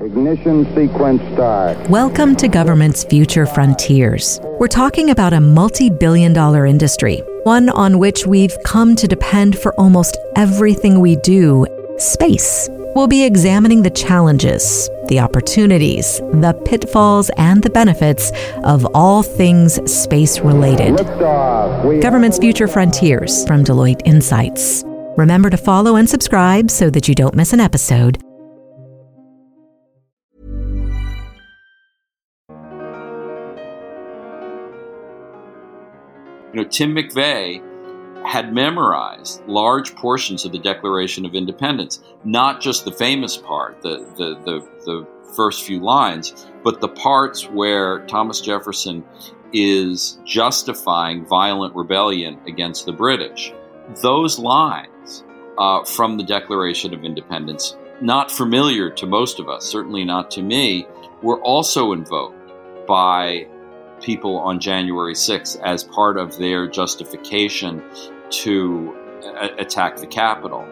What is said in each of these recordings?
Ignition sequence start. Welcome to Government's Future Frontiers. We're talking about a multi billion dollar industry, one on which we've come to depend for almost everything we do space. We'll be examining the challenges, the opportunities, the pitfalls, and the benefits of all things space related. Government's Future Frontiers from Deloitte Insights. Remember to follow and subscribe so that you don't miss an episode. You know, Tim McVeigh had memorized large portions of the Declaration of Independence, not just the famous part, the, the, the, the first few lines, but the parts where Thomas Jefferson is justifying violent rebellion against the British. Those lines uh, from the Declaration of Independence, not familiar to most of us, certainly not to me, were also invoked by people on January 6th as part of their justification to a- attack the Capitol.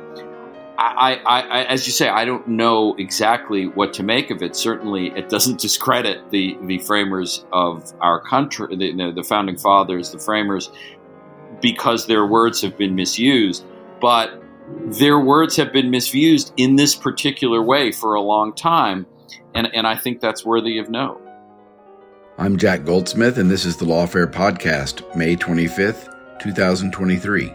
I, I, I, as you say, I don't know exactly what to make of it. Certainly, it doesn't discredit the, the framers of our country, the, the founding fathers, the framers, because their words have been misused. But their words have been misused in this particular way for a long time, and, and I think that's worthy of note. I'm Jack Goldsmith, and this is the Lawfare Podcast, May 25th, 2023.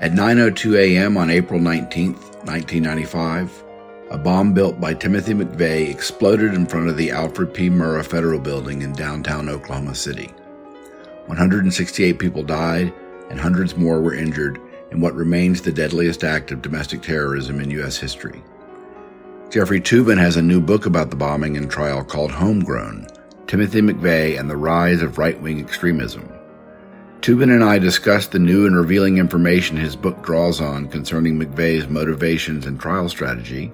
At 9:02 a.m. on April 19th, 1995, a bomb built by Timothy McVeigh exploded in front of the Alfred P. Murrah Federal Building in downtown Oklahoma City. 168 people died and hundreds more were injured in what remains the deadliest act of domestic terrorism in U.S. history. Jeffrey Toobin has a new book about the bombing and trial called Homegrown Timothy McVeigh and the Rise of Right Wing Extremism. Toobin and I discussed the new and revealing information his book draws on concerning McVeigh's motivations and trial strategy,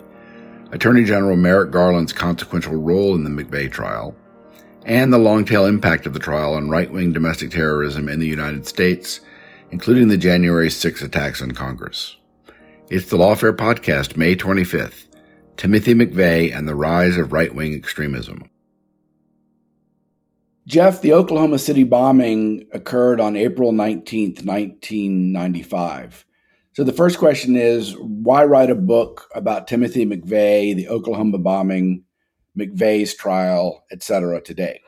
Attorney General Merrick Garland's consequential role in the McVeigh trial, and the long tail impact of the trial on right wing domestic terrorism in the United States, including the January 6 attacks on Congress. It's the Lawfare Podcast, May 25th Timothy McVeigh and the Rise of Right Wing Extremism. Jeff, the Oklahoma City bombing occurred on April 19th, 1995. So the first question is why write a book about Timothy McVeigh, the Oklahoma bombing, McVeigh's trial, etc. today?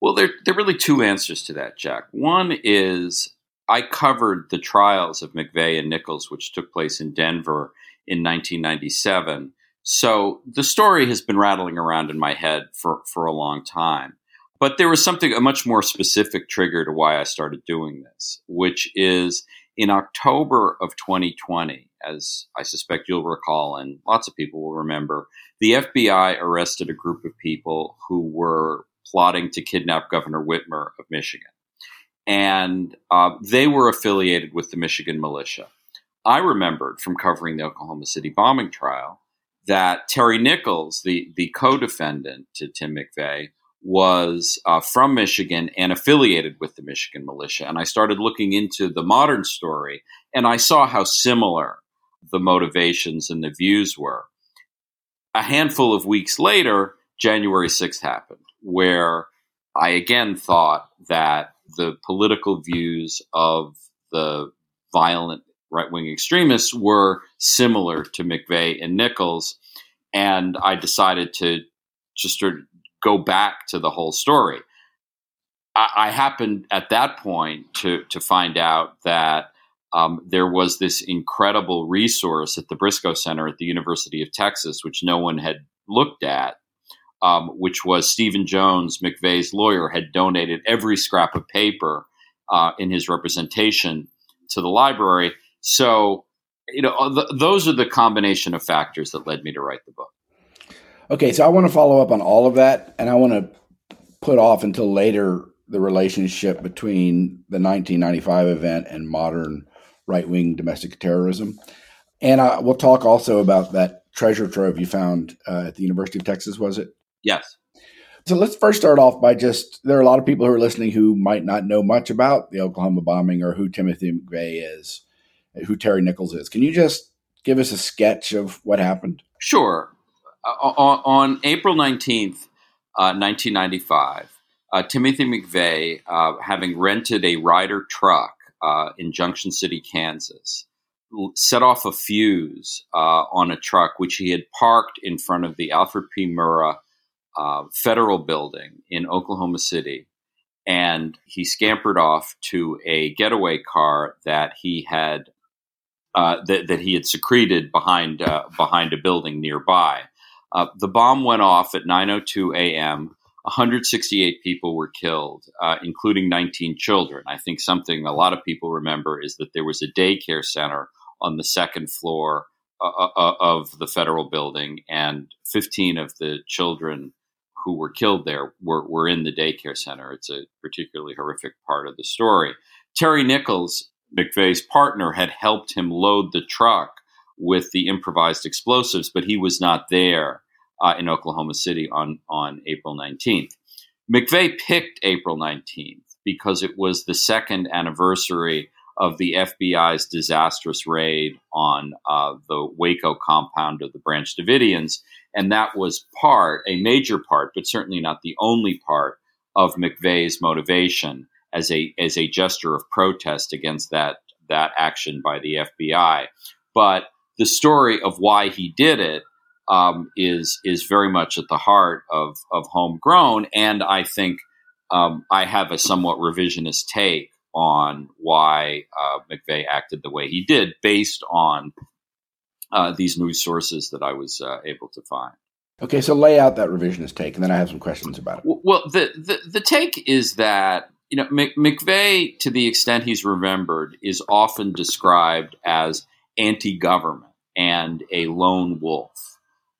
Well, there, there are really two answers to that, Jack. One is I covered the trials of McVeigh and Nichols, which took place in Denver in 1997. So the story has been rattling around in my head for, for a long time. But there was something, a much more specific trigger to why I started doing this, which is in October of 2020, as I suspect you'll recall, and lots of people will remember, the FBI arrested a group of people who were plotting to kidnap Governor Whitmer of Michigan. And uh, they were affiliated with the Michigan militia. I remembered from covering the Oklahoma City bombing trial that Terry Nichols, the, the co defendant to Tim McVeigh, was uh, from Michigan and affiliated with the Michigan militia. And I started looking into the modern story and I saw how similar the motivations and the views were. A handful of weeks later, January 6th happened, where I again thought that the political views of the violent right wing extremists were similar to McVeigh and Nichols. And I decided to just go back to the whole story. I, I happened at that point to to find out that um, there was this incredible resource at the Briscoe Center at the University of Texas, which no one had looked at, um, which was Stephen Jones, McVeigh's lawyer, had donated every scrap of paper uh, in his representation to the library. So you know, th- those are the combination of factors that led me to write the book. Okay, so I want to follow up on all of that, and I want to put off until later the relationship between the 1995 event and modern right wing domestic terrorism. And I, we'll talk also about that treasure trove you found uh, at the University of Texas, was it? Yes. So let's first start off by just there are a lot of people who are listening who might not know much about the Oklahoma bombing or who Timothy McVeigh is, who Terry Nichols is. Can you just give us a sketch of what happened? Sure. Uh, on, on, April 19th, uh, 1995, uh, Timothy McVeigh, uh, having rented a Ryder truck uh, in Junction City, Kansas, set off a fuse uh, on a truck which he had parked in front of the Alfred P. Murrah uh, federal building in Oklahoma City. And he scampered off to a getaway car that he had uh, that, that he had secreted behind uh, behind a building nearby. Uh, the bomb went off at 9:02 a.m. 168 people were killed, uh, including 19 children. I think something a lot of people remember is that there was a daycare center on the second floor uh, uh, uh, of the federal building, and 15 of the children who were killed there were, were in the daycare center. It's a particularly horrific part of the story. Terry Nichols, McVeigh's partner, had helped him load the truck with the improvised explosives, but he was not there uh, in Oklahoma City on, on April 19th. McVeigh picked April 19th because it was the second anniversary of the FBI's disastrous raid on uh, the Waco compound of the Branch Davidians. And that was part, a major part, but certainly not the only part of McVeigh's motivation as a, as a gesture of protest against that, that action by the FBI. But the story of why he did it um, is is very much at the heart of of homegrown, and I think um, I have a somewhat revisionist take on why uh, McVeigh acted the way he did, based on uh, these news sources that I was uh, able to find. Okay, so lay out that revisionist take, and then I have some questions about it. Well, the the, the take is that you know McVeigh, to the extent he's remembered, is often described as anti-government and a lone wolf,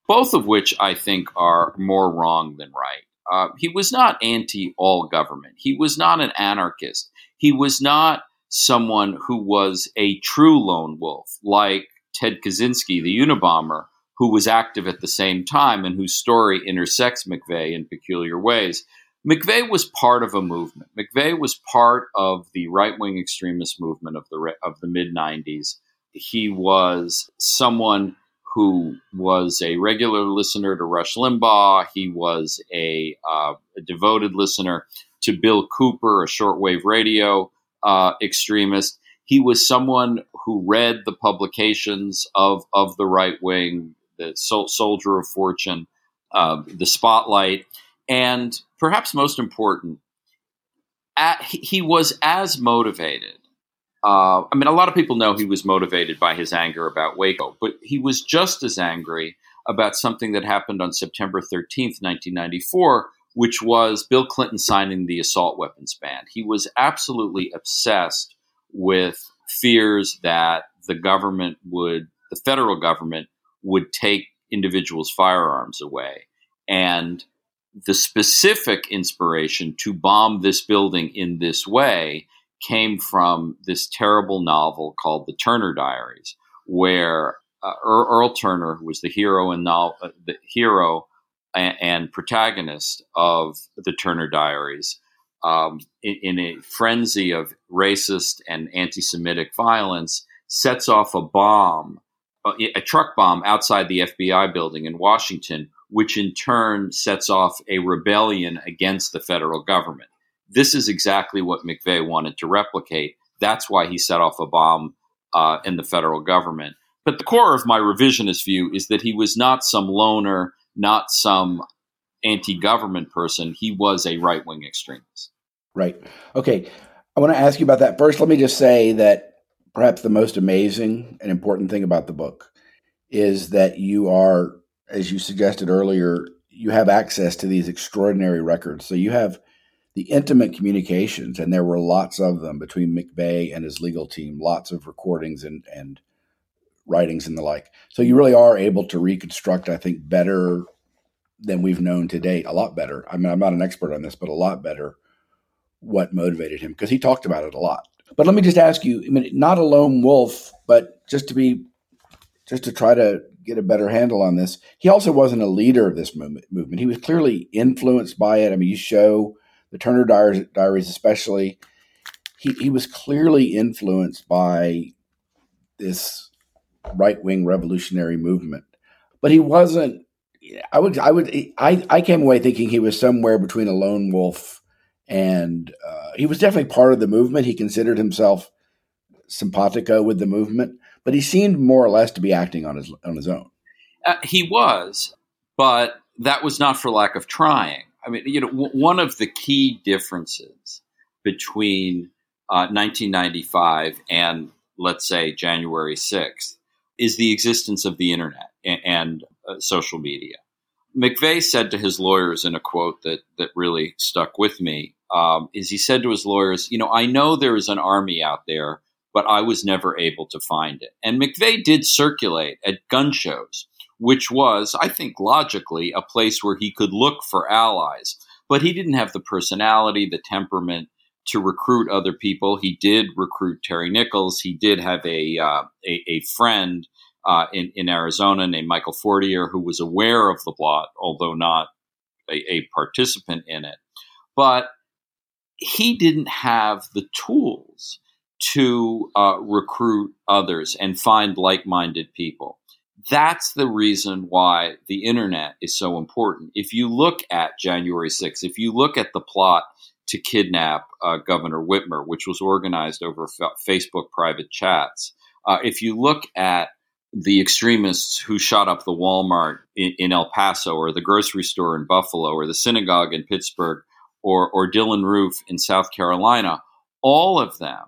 both of which I think are more wrong than right. Uh, he was not anti all government. He was not an anarchist he was not someone who was a true lone wolf like Ted Kaczynski, the Unabomber, who was active at the same time and whose story intersects McVeigh in peculiar ways. McVeigh was part of a movement. McVeigh was part of the right wing extremist movement of the of the mid '90s. He was someone who was a regular listener to Rush Limbaugh. He was a, uh, a devoted listener to Bill Cooper, a shortwave radio uh, extremist. He was someone who read the publications of, of the right wing, the Sol- Soldier of Fortune, uh, the Spotlight, and perhaps most important, at, he was as motivated. Uh, I mean, a lot of people know he was motivated by his anger about Waco, but he was just as angry about something that happened on September 13th, 1994, which was Bill Clinton signing the assault weapons ban. He was absolutely obsessed with fears that the government would, the federal government would take individuals' firearms away. And the specific inspiration to bomb this building in this way came from this terrible novel called The Turner Diaries, where uh, Earl Turner, who was the hero and uh, the hero and, protagonist of the Turner Diaries, um, in, in, a frenzy of racist and anti-Semitic violence, sets off a bomb, a truck bomb outside the FBI building in Washington, which in turn sets off a rebellion against the federal government. This is exactly what McVeigh wanted to replicate. That's why he set off a bomb uh, in the federal government. But the core of my revisionist view is that he was not some loner not some anti government person. He was a right wing extremist. Right. Okay. I want to ask you about that. First, let me just say that perhaps the most amazing and important thing about the book is that you are, as you suggested earlier, you have access to these extraordinary records. So you have the intimate communications, and there were lots of them between McVeigh and his legal team, lots of recordings and, and writings and the like. So you really are able to reconstruct, I think, better than we've known to date. A lot better. I mean, I'm not an expert on this, but a lot better what motivated him because he talked about it a lot. But let me just ask you, I mean, not a lone wolf, but just to be, just to try to get a better handle on this, he also wasn't a leader of this movement. movement. He was clearly influenced by it. I mean, you show the Turner Diaries, Diaries especially. He, he was clearly influenced by this right wing revolutionary movement, but he wasn't. I would, I would, I, I came away thinking he was somewhere between a lone wolf and uh, he was definitely part of the movement. He considered himself simpatico with the movement, but he seemed more or less to be acting on his on his own. Uh, he was, but that was not for lack of trying. I mean, you know, w- one of the key differences between uh, 1995 and let's say January 6th is the existence of the internet and, and uh, social media. McVeigh said to his lawyers in a quote that that really stuck with me um, is he said to his lawyers, you know, I know there is an army out there, but I was never able to find it. And McVeigh did circulate at gun shows, which was, I think, logically a place where he could look for allies. But he didn't have the personality, the temperament to recruit other people. He did recruit Terry Nichols. He did have a uh, a, a, friend uh, in in Arizona named Michael Fortier who was aware of the plot, although not a, a participant in it. But he didn't have the tools to uh, recruit others and find like minded people. That's the reason why the internet is so important. If you look at January 6th, if you look at the plot to kidnap uh, Governor Whitmer, which was organized over f- Facebook private chats, uh, if you look at the extremists who shot up the Walmart in, in, El Paso or the grocery store in Buffalo or the synagogue in Pittsburgh or, or Dylann Roof in South Carolina, all of them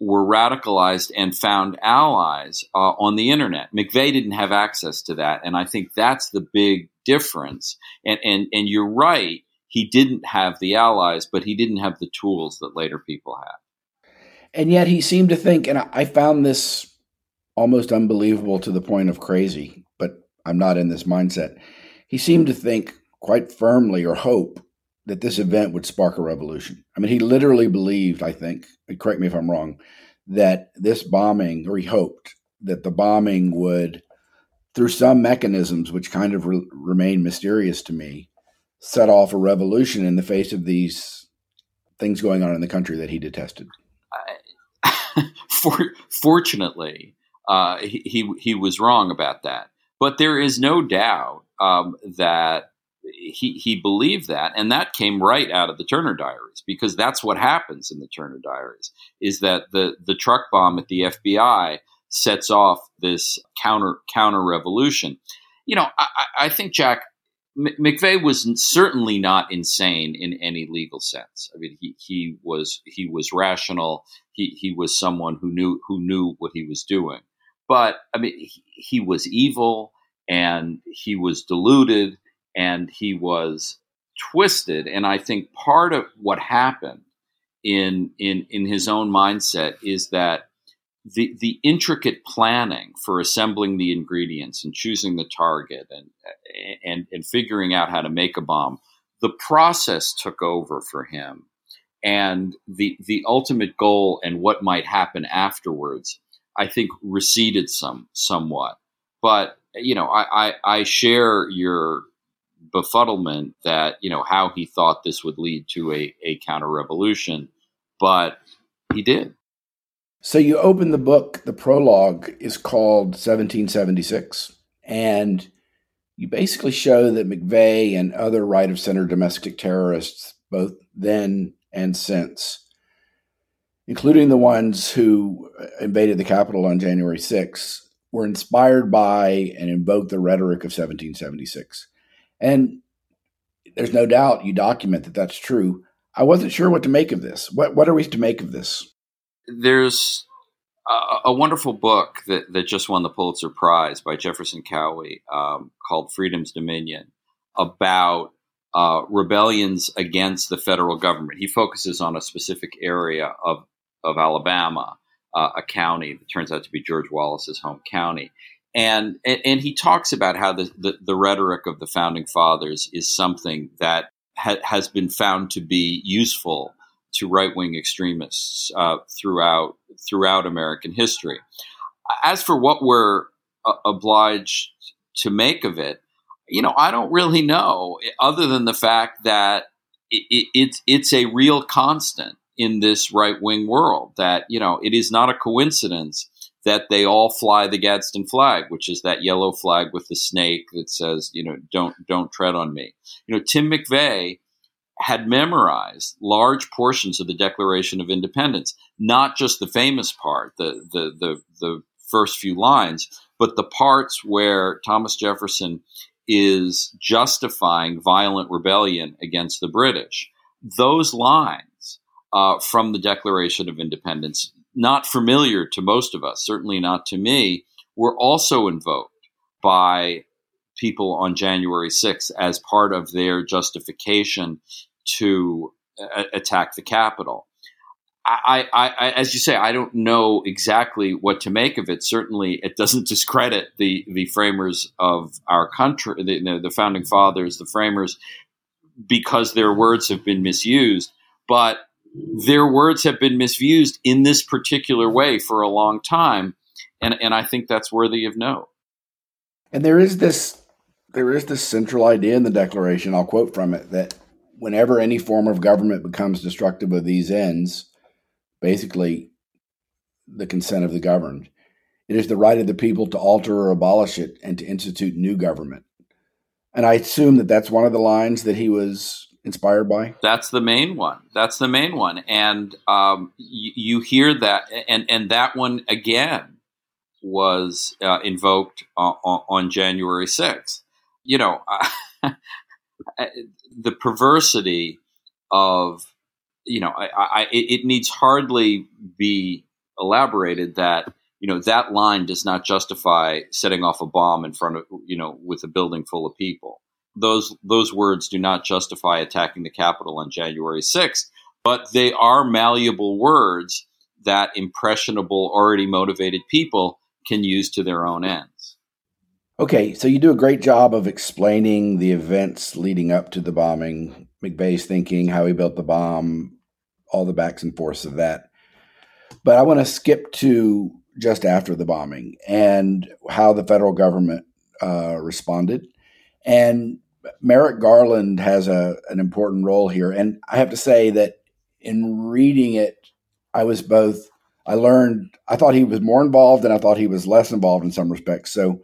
were radicalized and found allies uh, on the internet. McVeigh didn't have access to that, and I think that's the big difference. And and and you're right, he didn't have the allies, but he didn't have the tools that later people had. And yet he seemed to think, and I found this almost unbelievable to the point of crazy, but I'm not in this mindset. He seemed to think quite firmly or hope that this event would spark a revolution. I mean, he literally believed, I think, correct me if I'm wrong, that this bombing, or he hoped that the bombing would, through some mechanisms which kind of re- remain mysterious to me, set off a revolution in the face of these things going on in the country that he detested. For, fortunately, uh, he, he, he was wrong about that. But there is no doubt um, that he he believed that, and that came right out of the Turner Diaries because that's what happens in the Turner Diaries is that the the truck bomb at the FBI sets off this counter counter revolution. You know, I, I think Jack McVeigh was certainly not insane in any legal sense. I mean, he he was he was rational. He he was someone who knew who knew what he was doing. But I mean, he, he was evil and he was deluded and he was twisted. And I think part of what happened in in in his own mindset is that the the intricate planning for assembling the ingredients and choosing the target and and and figuring out how to make a bomb, the process took over for him. And the the ultimate goal and what might happen afterwards, I think, receded some somewhat. But you know, I, I, I share your befuddlement that you know how he thought this would lead to a, a counter revolution, but he did. So you open the book. The prologue is called 1776, and you basically show that McVeigh and other right of center domestic terrorists, both then and since, including the ones who invaded the Capitol on January 6, were inspired by and invoked the rhetoric of 1776. And there's no doubt you document that that's true. I wasn't sure what to make of this. What what are we to make of this? There's a, a wonderful book that, that just won the Pulitzer Prize by Jefferson Cowie um, called Freedom's Dominion about uh, rebellions against the federal government. He focuses on a specific area of, of Alabama uh, a county that turns out to be George Wallace's home county. And, and, he talks about how the, the, the, rhetoric of the founding fathers is something that ha- has been found to be useful to right wing extremists uh, throughout throughout American history. As for what we're uh, obliged to make of it, you know, I don't really know, other than the fact that it, it, it's it's a real constant in this right wing world that you know it is not a coincidence that they all fly the Gadsden flag, which is that yellow flag with the snake that says, you know, don't don't tread on me. You know, Tim McVeigh had memorized large portions of the Declaration of Independence, not just the famous part, the the the, the first few lines, but the parts where Thomas Jefferson is justifying violent rebellion against the British. Those lines uh, from the Declaration of Independence, not familiar to most of us, certainly not to me, were also invoked by people on January 6th as part of their justification to uh, attack the Capitol. I, I, I, as you say, I don't know exactly what to make of it. Certainly, it doesn't discredit the the framers of our country, the, the founding fathers, the framers, because their words have been misused. But their words have been misused in this particular way for a long time, and and I think that's worthy of note. And there is this there is this central idea in the Declaration. I'll quote from it that whenever any form of government becomes destructive of these ends basically the consent of the governed. It is the right of the people to alter or abolish it and to institute new government. And I assume that that's one of the lines that he was inspired by. That's the main one. That's the main one, and um, you, you hear that, and and that one again was uh, invoked on, on, January sixth. You know, the perversity of you know, I, I, it needs hardly be elaborated that you know that line does not justify setting off a bomb in front of you know with a building full of people. Those those words do not justify attacking the Capitol on January sixth, but they are malleable words that impressionable, already motivated people can use to their own ends. Okay, so you do a great job of explaining the events leading up to the bombing, McVeigh's thinking, how he built the bomb, all the backs and forths of that. But I want to skip to just after the bombing and how the federal government uh, responded. And Merrick Garland has a, an important role here. And I have to say that in reading it, I was both, I learned, I thought he was more involved and I thought he was less involved in some respects. So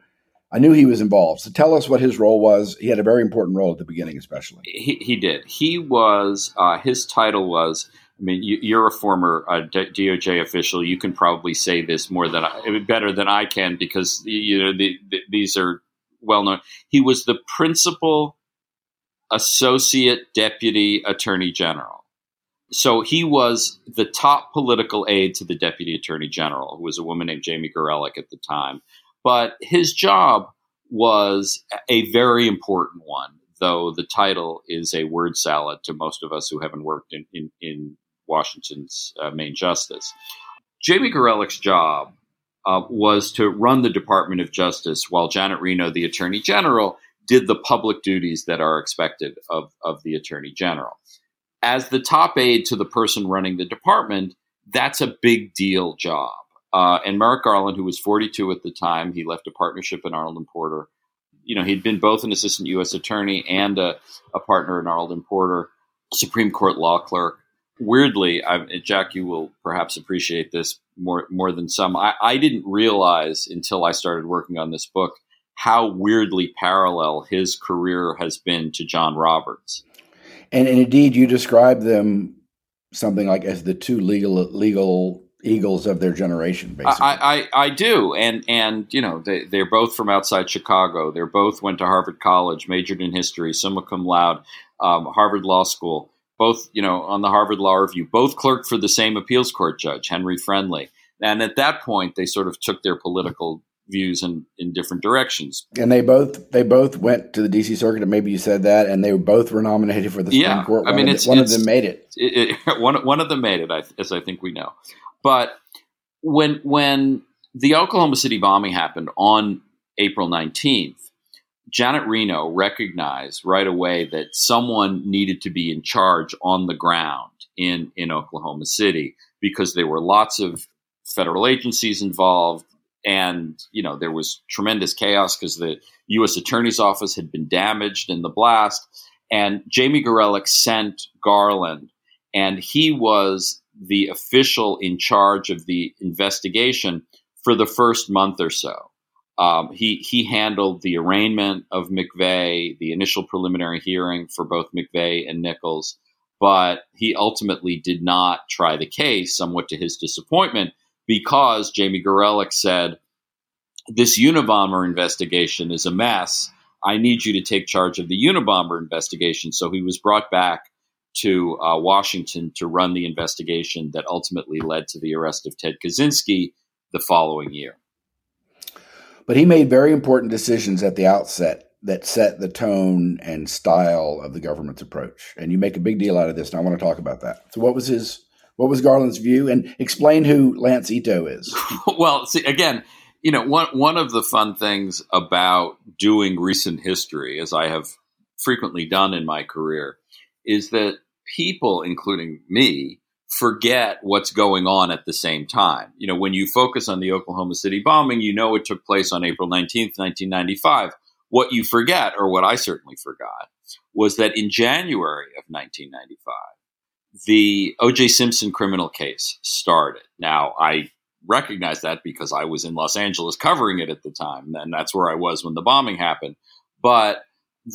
I knew he was involved. So tell us what his role was. He had a very important role at the beginning, especially. He, he did. He was, uh, his title was, I mean, you, are a former uh, DOJ official. You can probably say this more than I, better than I can because you know the, the, these are well known. He was the principal associate deputy attorney general. So he was the top political aide to the deputy attorney general, who was a woman named Jamie Gorelick at the time. But his job was a very important one, though the title is a word salad to most of us who haven't worked in, in, in Washington's uh, main justice. Jamie Gorelick's job uh, was to run the Department of Justice while Janet Reno, the Attorney General, did the public duties that are expected of, of the Attorney General. As the top aide to the person running the department, that's a big deal job. Uh, and Merrick Garland, who was 42 at the time, he left a partnership in Arnold and Porter. You know, he'd been both an assistant U.S. attorney and a, a partner in Arnold and Porter, Supreme Court law clerk. Weirdly, I, Jack, you will perhaps appreciate this more more than some. I, I didn't realize until I started working on this book how weirdly parallel his career has been to John Roberts. And, and indeed, you describe them something like as the two legal legal eagles of their generation, basically. I, I, I do, and and you know they they're both from outside Chicago. They're both went to Harvard College, majored in history, summa cum laude, um, Harvard Law School. Both you know on the Harvard Law Review. Both clerked for the same appeals court judge, Henry Friendly. And at that point, they sort of took their political views in, in different directions. And they both they both went to the D.C. Circuit, and maybe you said that, and they both were nominated for the Supreme yeah, Court. One I mean, of, it's, one it's, of them made it. it, it one one of them made it, as I think we know. But when when the Oklahoma City bombing happened on April 19th, Janet Reno recognized right away that someone needed to be in charge on the ground in, in Oklahoma City because there were lots of federal agencies involved. And, you know, there was tremendous chaos because the U.S. Attorney's Office had been damaged in the blast. And Jamie Gorelick sent Garland, and he was the official in charge of the investigation for the first month or so. Um, he he handled the arraignment of McVeigh, the initial preliminary hearing for both McVeigh and Nichols, but he ultimately did not try the case, somewhat to his disappointment, because Jamie Gorelick said, "This Unabomber investigation is a mess. I need you to take charge of the Unabomber investigation." So he was brought back to uh, Washington to run the investigation that ultimately led to the arrest of Ted Kaczynski the following year. But he made very important decisions at the outset that set the tone and style of the government's approach. And you make a big deal out of this, and I want to talk about that. So, what was his, what was Garland's view, and explain who Lance Ito is? well, see, again, you know, one one of the fun things about doing recent history, as I have frequently done in my career, is that people, including me, forget what's going on at the same time. You know, when you focus on the Oklahoma City bombing, you know it took place on April 19th, 1995. What you forget, or what I certainly forgot, was that in January of 1995, the O.J. Simpson criminal case started. Now, I recognize that because I was in Los Angeles covering it at the time, and that's where I was when the bombing happened. But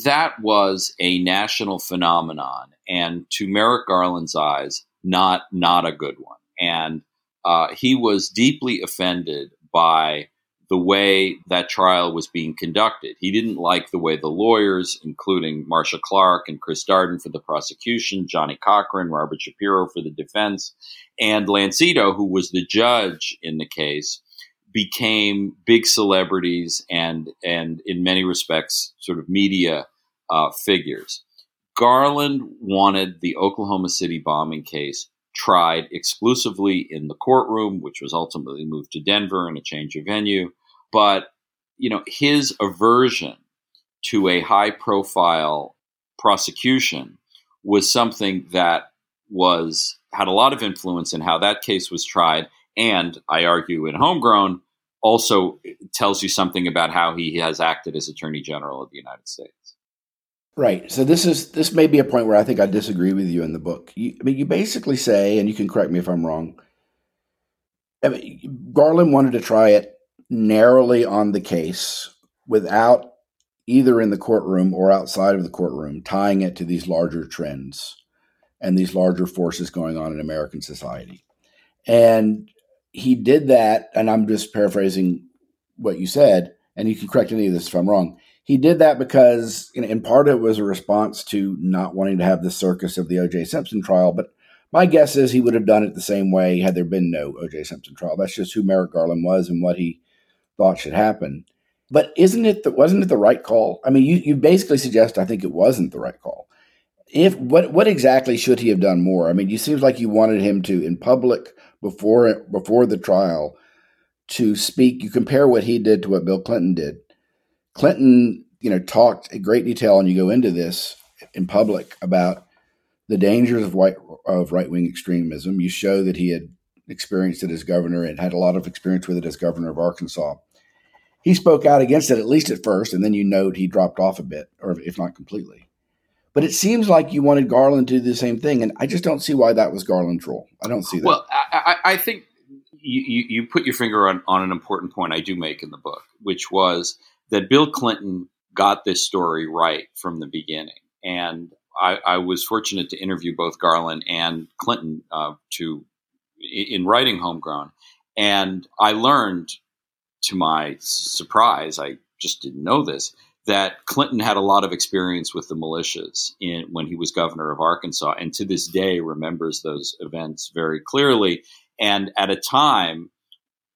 that was a national phenomenon. And to Merrick Garland's eyes, not not a good one. And uh, he was deeply offended by the way that trial was being conducted. He didn't like the way the lawyers, including Marcia Clark and Chris Darden for the prosecution, Johnnie Cochran, Robert Shapiro for the defense, and Lance Ito, who was the judge in the case, became big celebrities and and in many respects sort of media uh, figures. Garland wanted the Oklahoma City bombing case tried exclusively in the courtroom, which was ultimately moved to Denver in a change of venue. But, you know, his aversion to a high profile prosecution was something that was had a lot of influence in how that case was tried and I argue in homegrown also tells you something about how he has acted as attorney general of the United States. Right. So this is this may be a point where I think I disagree with you in the book. You, I mean, you basically say, and you can correct me if I'm wrong. I mean, Garland wanted to try it narrowly on the case without either in the courtroom or outside of the courtroom tying it to these larger trends and these larger forces going on in American society. And he did that, and I'm just paraphrasing what you said, and you can correct any of this if I'm wrong he did that because, in part, it was a response to not wanting to have the circus of the O.J. Simpson trial. But my guess is he would have done it the same way had there been no O.J. Simpson trial. That's just who Merrick Garland was and what he thought should happen. But isn't it that wasn't it the right call? I mean, you, you basically suggest I think it wasn't the right call. If what what exactly should he have done more? I mean, you seems like you wanted him to in public before before the trial to speak. You compare what he did to what Bill Clinton did Clinton, you know, talked in great detail, and you go into this in public about the dangers of white of right wing extremism. You show that he had experienced it as governor and had a lot of experience with it as governor of Arkansas. He spoke out against it at least at first, and then you note he dropped off a bit, or if not completely. But it seems like you wanted Garland to do the same thing, and I just don't see why that was Garland's role. I don't see that. Well, I, I think you, you, put your finger on, on an important point I do make in the book, which was that Bill Clinton got this story right from the beginning. And I, I was fortunate to interview both Garland and Clinton uh, to in writing Homegrown, and I learned, to my surprise, I just didn't know this, that Clinton had a lot of experience with the militias in when he was governor of Arkansas, and to this day remembers those events very clearly. And at a time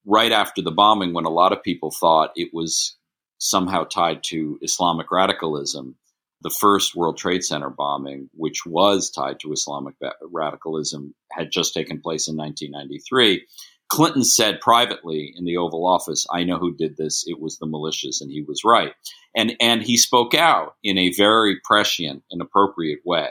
right after the bombing, when a lot of people thought it was somehow tied to Islamic radicalism. The first World Trade Center bombing, which was tied to Islamic radicalism, had just taken place in 1993. Clinton said privately in the Oval Office, "I know who did this. It was the militias," and he was right. And and he spoke out in a very prescient and appropriate way.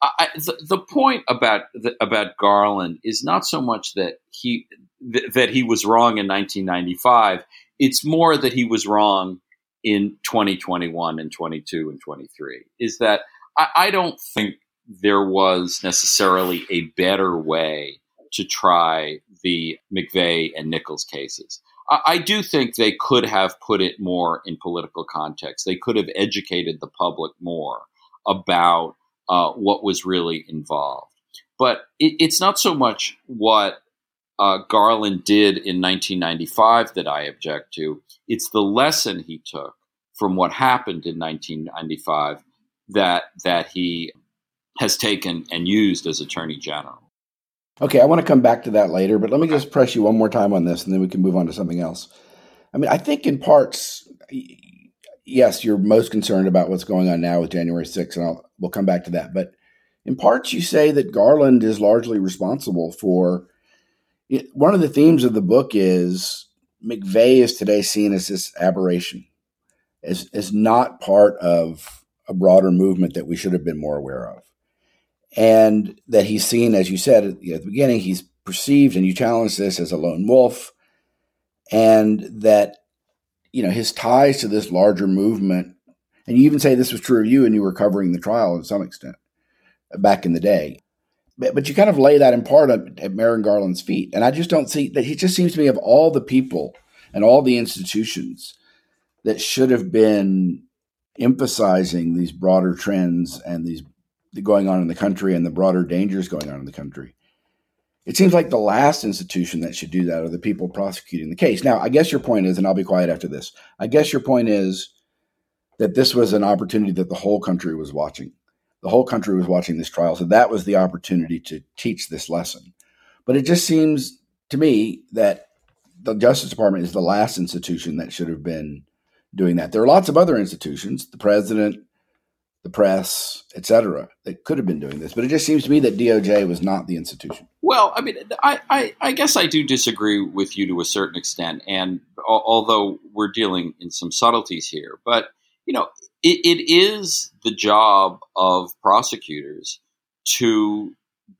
I, the, the, point about the, about Garland is not so much that he th- that he was wrong in 1995. It's more that he was wrong in 2021 and 22 and 23. Is that I, I don't think there was necessarily a better way to try the McVeigh and Nichols cases. I, I do think they could have put it more in political context. They could have educated the public more about uh, what was really involved. But it, it's not so much what uh, Garland did in 1995 that I object to. It's the lesson he took from what happened in 1995 that that he has taken and used as Attorney General. Okay, I want to come back to that later, but let me just press you one more time on this, and then we can move on to something else. I mean, I think in parts, yes, you're most concerned about what's going on now with January 6th, and I'll, we'll come back to that. But in parts, you say that Garland is largely responsible for. One of the themes of the book is McVeigh is today seen as this aberration, as, as not part of a broader movement that we should have been more aware of. And that he's seen, as you said at the beginning, he's perceived, and you challenge this as a lone wolf, and that you know, his ties to this larger movement, and you even say this was true of you and you were covering the trial to some extent back in the day. But, but you kind of lay that in part at, at Merrick Garland's feet. And I just don't see that he just seems to me of all the people and all the institutions that should have been emphasizing these broader trends and these going on in the country and the broader dangers going on in the country. It seems like the last institution that should do that are the people prosecuting the case. Now, I guess your point is, and I'll be quiet after this. I guess your point is that this was an opportunity that the whole country was watching. The whole country was watching this trial. So that was the opportunity to teach this lesson. But it just seems to me that the Justice Department is the last institution that should have been doing that. There are lots of other institutions, the president, the press, et cetera, that could have been doing this. But it just seems to me that DOJ was not the institution. Well, I mean, I, I, I guess I do disagree with you to a certain extent, and although we're dealing in some subtleties here, but you know, it, it is the job of prosecutors to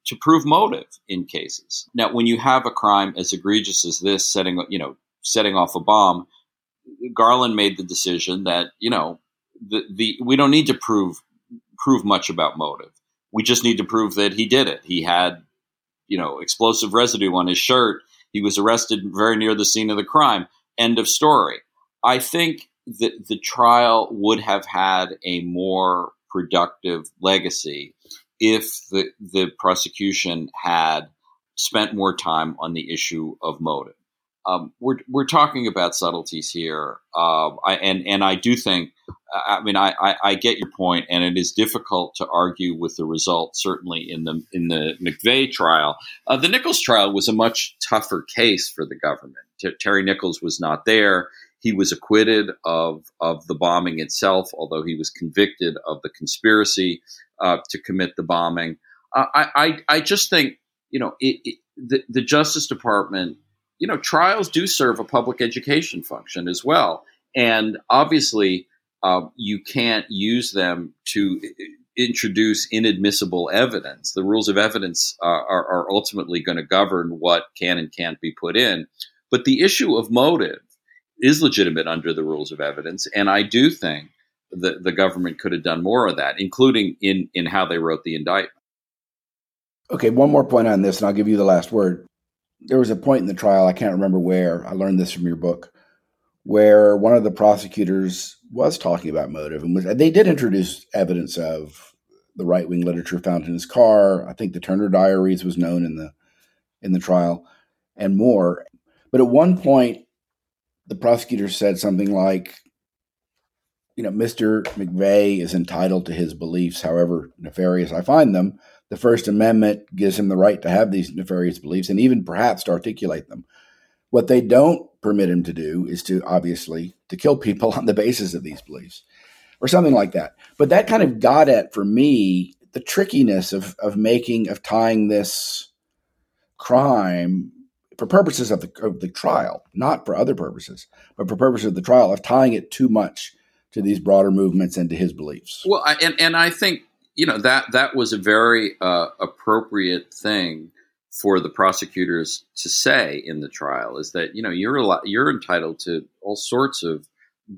to prove motive in cases. Now, when you have a crime as egregious as this, setting you know setting off a bomb, Garland made the decision that you know the, the we don't need to prove prove much about motive. We just need to prove that he did it. He had, you know, explosive residue on his shirt. He was arrested very near the scene of the crime. End of story. I think that the trial would have had a more productive legacy if the the prosecution had spent more time on the issue of motive. Um, we're we're talking about subtleties here, uh, I, and and I do think, I mean, I, I, I, get your point, and it is difficult to argue with the result. Certainly in the in the McVeigh trial, uh, the Nichols trial was a much tougher case for the government. T- Terry Nichols was not there. He was acquitted of of the bombing itself, although he was convicted of the conspiracy uh, to commit the bombing. Uh, I, I I just think you know it, it, the the Justice Department you know, trials do serve a public education function as well. And obviously, uh, you can't use them to introduce inadmissible evidence. The rules of evidence uh, are, are ultimately going to govern what can and can't be put in. But the issue of motive is legitimate under the rules of evidence. And I do think that the government could have done more of that, including in, in how they wrote the indictment. Okay, one more point on this, and I'll give you the last word there was a point in the trial, I can't remember where, I learned this from your book, where one of the prosecutors was talking about motive. And was, they did introduce evidence of the right wing literature found in his car. I think the Turner Diaries was known in the in the trial and more. But at one point, the prosecutor said something like, you know, Mr. McVeigh is entitled to his beliefs, however nefarious I find them the First Amendment gives him the right to have these nefarious beliefs and even perhaps to articulate them. What they don't permit him to do is to obviously to kill people on the basis of these beliefs or something like that. But that kind of got at for me the trickiness of of making of tying this crime for purposes of the, of the trial, not for other purposes, but for purposes of the trial, of tying it too much to these broader movements and to his beliefs. Well, I, and and I think you know that that was a very uh, appropriate thing for the prosecutors to say in the trial is that you know you're you're entitled to all sorts of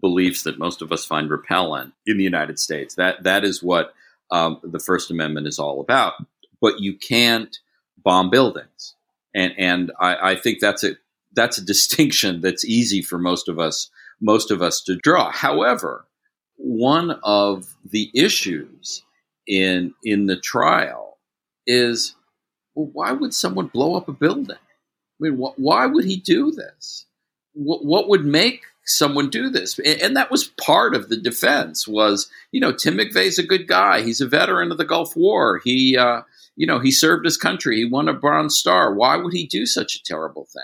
beliefs that most of us find repellent in the United States. That that is what um, the First Amendment is all about. But you can't bomb buildings, and and I, I think that's a that's a distinction that's easy for most of us most of us to draw. However, one of the issues in in the trial is well, why would someone blow up a building? I mean, wh- why would he do this? Wh- what would make someone do this? And, and that was part of the defense. Was you know Tim McVeigh's a good guy. He's a veteran of the Gulf War. He uh, you know he served his country. He won a Bronze Star. Why would he do such a terrible thing?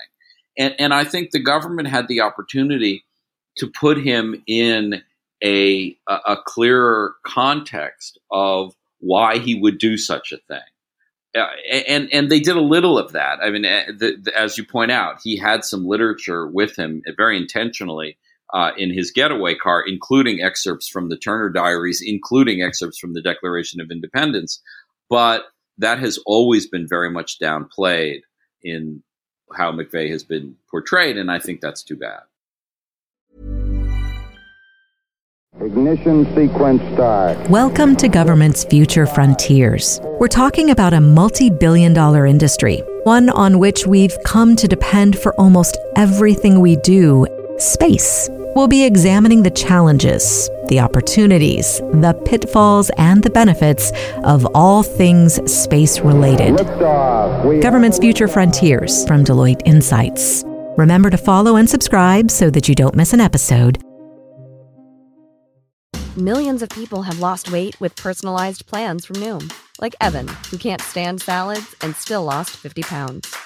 And and I think the government had the opportunity to put him in a a, clearer context of why he would do such a thing. Uh, and and they did a little of that. I mean, uh, the, the, as you point out, he had some literature with him uh, very intentionally uh, in his getaway car, including excerpts from the Turner Diaries, including excerpts from the Declaration of Independence. But that has always been very much downplayed in how McVeigh has been portrayed, and I think that's too bad. Ignition sequence start. Welcome to Government's Future Frontiers. We're talking about a multi billion dollar industry, one on which we've come to depend for almost everything we do space. We'll be examining the challenges, the opportunities, the pitfalls, and the benefits of all things space related. Government's Future Frontiers from Deloitte Insights. Remember to follow and subscribe so that you don't miss an episode Millions of people have lost weight with personalized plans from Noom, like Evan, who can't stand salads and still lost 50 pounds.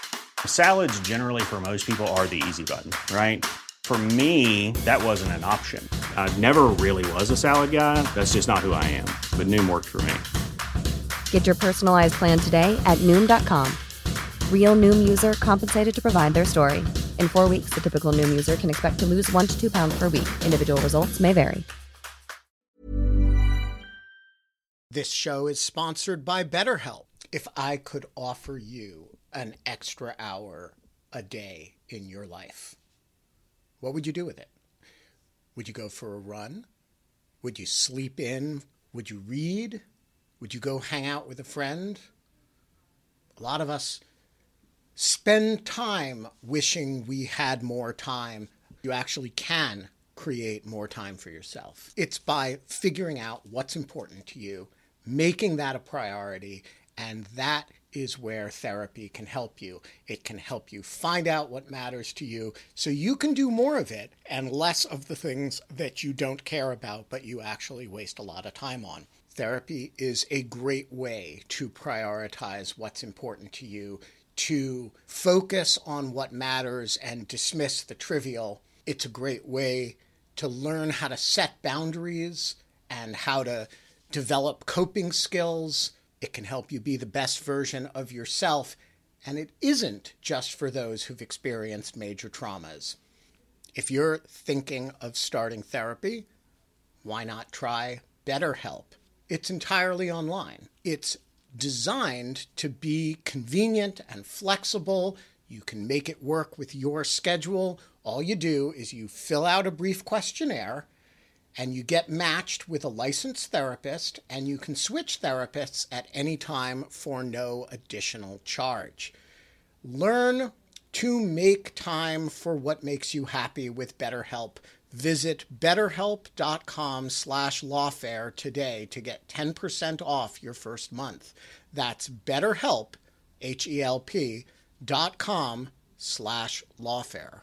Salads, generally, for most people, are the easy button, right? For me, that wasn't an option. I never really was a salad guy. That's just not who I am. But Noom worked for me. Get your personalized plan today at Noom.com. Real Noom user compensated to provide their story. In four weeks, the typical Noom user can expect to lose one to two pounds per week. Individual results may vary. This show is sponsored by BetterHelp. If I could offer you an extra hour a day in your life, what would you do with it? Would you go for a run? Would you sleep in? Would you read? Would you go hang out with a friend? A lot of us spend time wishing we had more time. You actually can create more time for yourself. It's by figuring out what's important to you making that a priority. And that is where therapy can help you. It can help you find out what matters to you so you can do more of it and less of the things that you don't care about, but you actually waste a lot of time on. Therapy is a great way to prioritize what's important to you, to focus on what matters and dismiss the trivial. It's a great way to learn how to set boundaries and how to develop coping skills. It can help you be the best version of yourself. And it isn't just for those who've experienced major traumas. If you're thinking of starting therapy, why not try BetterHelp? It's entirely online. It's designed to be convenient and flexible. You can make it work with your schedule. All you do is you fill out a brief questionnaire and you get matched with a licensed therapist, and you can switch therapists at any time for no additional charge. Learn to make time for what makes you happy with BetterHelp. Visit betterhelp.com slash lawfare today to get 10% off your first month. That's betterhelp, H-E-L-P, dot com slash lawfare.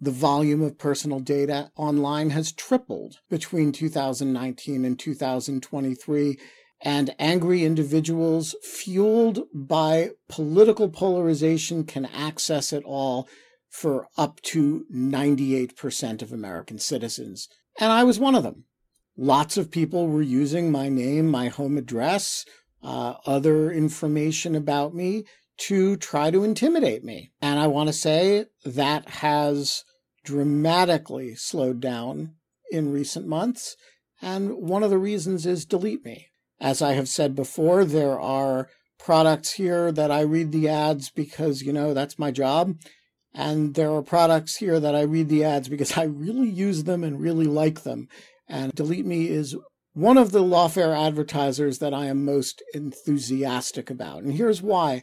The volume of personal data online has tripled between 2019 and 2023 and angry individuals fueled by political polarization can access it all for up to 98% of American citizens. And I was one of them. Lots of people were using my name, my home address, uh, other information about me to try to intimidate me. And I want to say that has dramatically slowed down in recent months. And one of the reasons is Delete Me. As I have said before, there are products here that I read the ads because, you know, that's my job. And there are products here that I read the ads because I really use them and really like them. And Delete Me is one of the lawfare advertisers that I am most enthusiastic about. And here's why.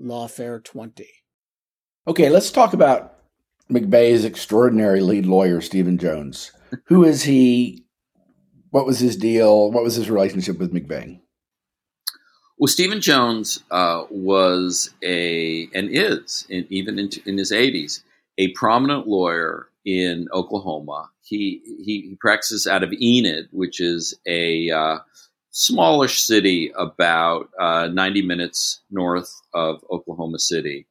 lawfare20. Okay, let's talk about McVeigh's extraordinary lead lawyer, Stephen Jones. Who is he? What was his deal? What was his relationship with McVeigh? Well, Stephen Jones uh, was a and is in, even in, in his 80s a prominent lawyer in Oklahoma. He he, he practices out of Enid, which is a uh, smallish city about uh, 90 minutes north of Oklahoma City.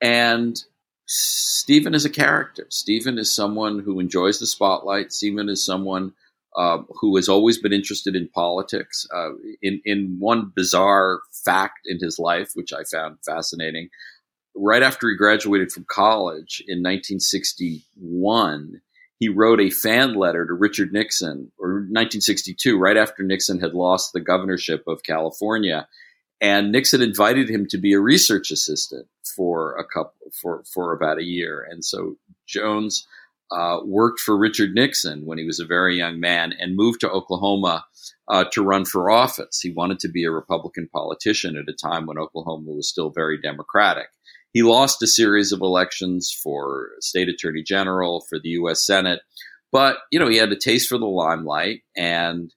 And Stephen is a character. Stephen is someone who enjoys the spotlight. Stephen is someone uh, who has always been interested in politics. Uh, in in one bizarre fact in his life, which I found fascinating, right after he graduated from college in 1961, he wrote a fan letter to Richard Nixon, or 1962, right after Nixon had lost the governorship of California. And Nixon invited him to be a research assistant for a couple for for about a year. And so Jones uh, worked for Richard Nixon when he was a very young man and moved to Oklahoma uh, to run for office. He wanted to be a Republican politician at a time when Oklahoma was still very Democratic. He lost a series of elections for state attorney general, for the U.S. Senate, but you know he had a taste for the limelight, and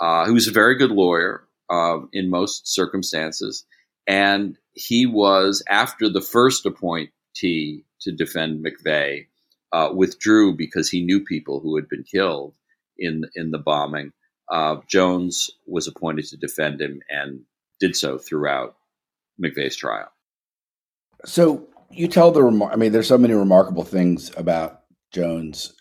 uh, he was a very good lawyer uh, in most circumstances. And he was after the first appointee to defend McVeigh uh, withdrew because he knew people who had been killed in in the bombing. Uh, Jones was appointed to defend him and did so throughout McVeigh's trial. So you tell the I mean, there's so many remarkable things about Jones.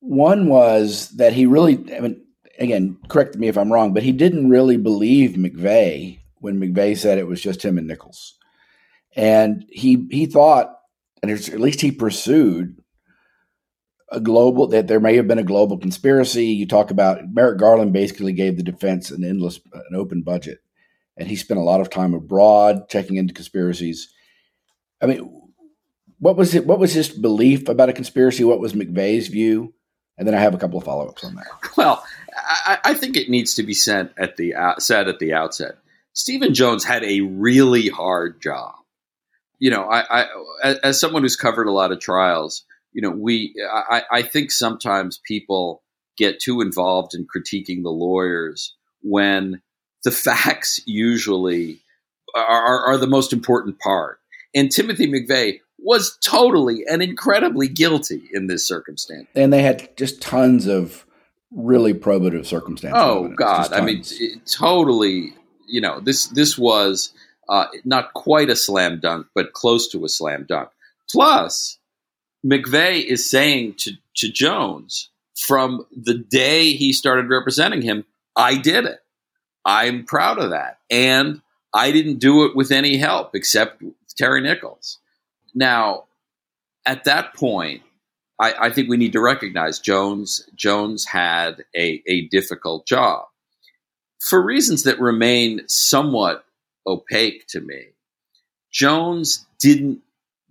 One was that he really, I mean, again, correct me if I'm wrong, but he didn't really believe McVeigh when McVeigh said it was just him and Nichols. And he he thought, and at least he pursued a global that there may have been a global conspiracy. You talk about Merrick Garland basically gave the defense an endless, an open budget, and he spent a lot of time abroad checking into conspiracies. I mean, what was it? What was his belief about a conspiracy? What was McVeigh's view? And then I have a couple of follow ups on that. Well, I, I, think it needs to be said at the uh, said at the outset. Stephen Jones had a really hard job. You know, I, I as someone who's covered a lot of trials, you know, we I, I think sometimes people get too involved in critiquing the lawyers when the facts usually are, are the most important part. And Timothy McVeigh was totally and incredibly guilty in this circumstance. And they had just tons of really probative circumstances. Oh God! I mean, it, totally. You know, this this was uh, not quite a slam dunk, but close to a slam dunk. Plus, McVeigh is saying to, to Jones from the day he started representing him, I did it. I'm proud of that. And I didn't do it with any help except Terry Nichols. Now, at that point, I, I think we need to recognize Jones Jones had a, a difficult job. For reasons that remain somewhat opaque to me, Jones didn't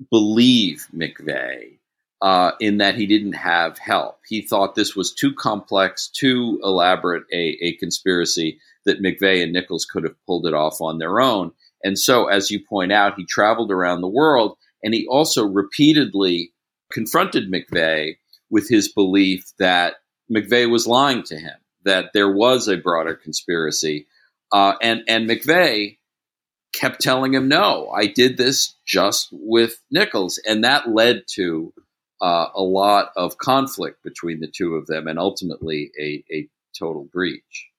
believe McVeigh uh, in that he didn't have help. He thought this was too complex, too elaborate a, a conspiracy that McVeigh and Nichols could have pulled it off on their own. And so, as you point out, he traveled around the world and he also repeatedly confronted McVeigh with his belief that McVeigh was lying to him, that there was a broader conspiracy. Uh, and, and McVeigh kept telling him, no, I did this just with Nichols. And that led to uh, a lot of conflict between the two of them and ultimately a, a total breach.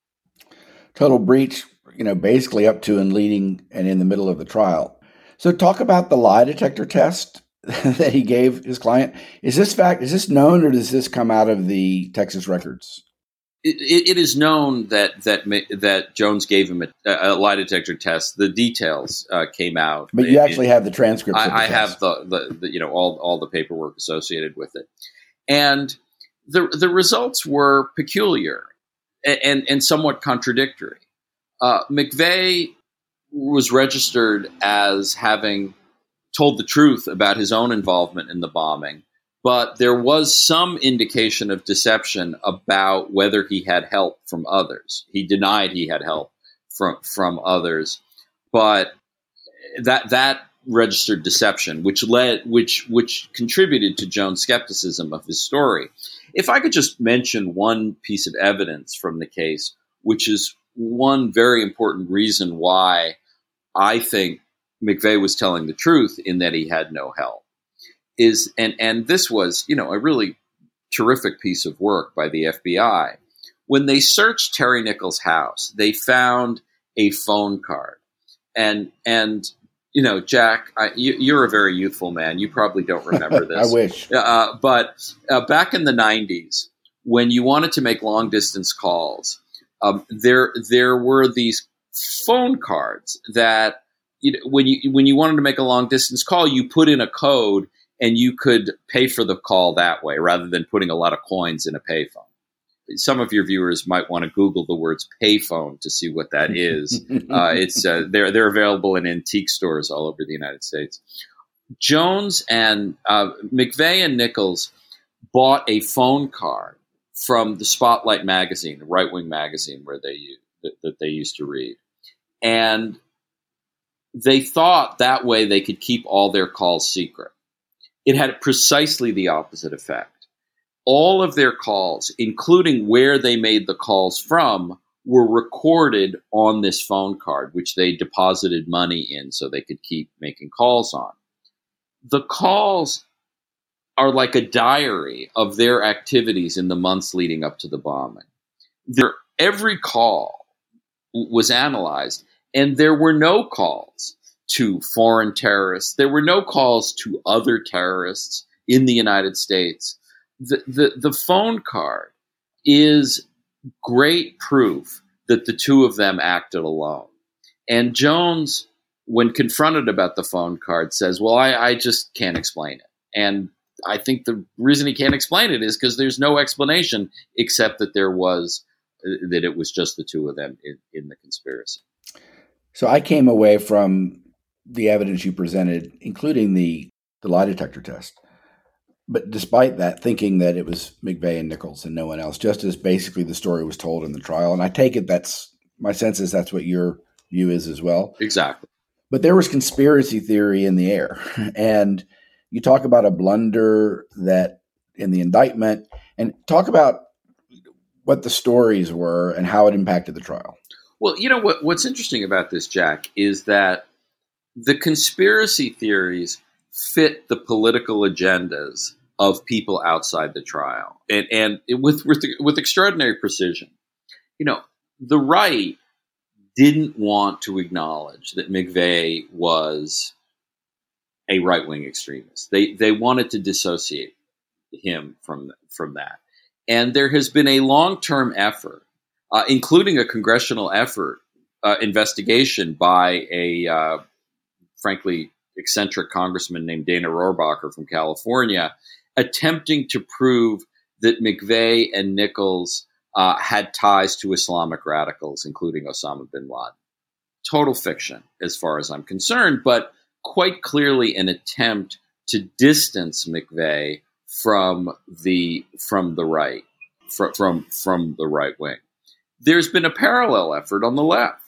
Total breach, you know, basically up to and leading and in the middle of the trial. So, talk about the lie detector test that he gave his client. Is this fact, is this known or does this come out of the Texas records? it, it is known that that that Jones gave him a, a lie detector test. The details uh, came out, but you actually have the transcript. I, the I have the, the, the, you know all all the paperwork associated with it, and the the results were peculiar and and, and somewhat contradictory. Uh, McVeigh was registered as having told the truth about his own involvement in the bombing but there was some indication of deception about whether he had help from others. He denied he had help from from others, but that that registered deception, which led which which contributed to Jones' skepticism of his story. If I could just mention one piece of evidence from the case, which is one very important reason why I think McVeigh was telling the truth in that he had no help is and and this was you know a really terrific piece of work by the FBI. When they searched Terry Nichols' house, they found a phone card, and and you know, Jack, I, you, are a very youthful man. You probably don't remember this. I wish. Uh, but uh, back in the '90s, when you wanted to make long distance calls, um, there there were these phone cards that you know, when you when you wanted to make a long distance call, you put in a code and you could pay for the call that way rather than putting a lot of coins in a payphone. Some of your viewers might want to Google the words payphone to see what that is. uh, it's uh, they're they're available in antique stores all over the United States. Jones and uh, McVeigh and Nichols bought a phone card from the Spotlight magazine, the right wing magazine where they that, that they used to read, and they thought that way they could keep all their calls secret. It had precisely the opposite effect. All of their calls, including where they made the calls from, were recorded on this phone card, which they deposited money in so they could keep making calls on. The calls are like a diary of their activities in the months leading up to the bombing. Their, every call was analyzed, and there were no calls to foreign terrorists. There were no calls to other terrorists in the United States. The, the, the phone card is great proof that the two of them acted alone. And Jones, when confronted about the phone card, says, Well, I, I just can't explain it. And I think the reason he can't explain it is because there's no explanation except that there was uh, that it was just the two of them in, in the conspiracy. So I came away from the evidence you presented, including the the lie detector test, but despite that, thinking that it was McVeigh and Nichols and no one else, just as basically the story was told in the trial. And I take it that's my sense is that's what your view is as well. Exactly. But there was conspiracy theory in the air, and you talk about a blunder that in the indictment, and talk about what the stories were and how it impacted the trial. Well, you know what, what's interesting about this, Jack, is that the conspiracy theories fit the political agendas of people outside the trial, and and with with, with extraordinary precision. You know, the right didn't want to acknowledge that McVeigh was a right wing extremist. They they wanted to dissociate him from from that, and there has been a long term effort, uh, including a congressional effort uh, investigation by a uh, frankly eccentric congressman named Dana Rohrabacher from California, attempting to prove that McVeigh and Nichols uh, had ties to Islamic radicals, including Osama bin Laden. Total fiction, as far as I'm concerned, but quite clearly an attempt to distance McVeigh from the from the right, from from, from the right wing. There's been a parallel effort on the left,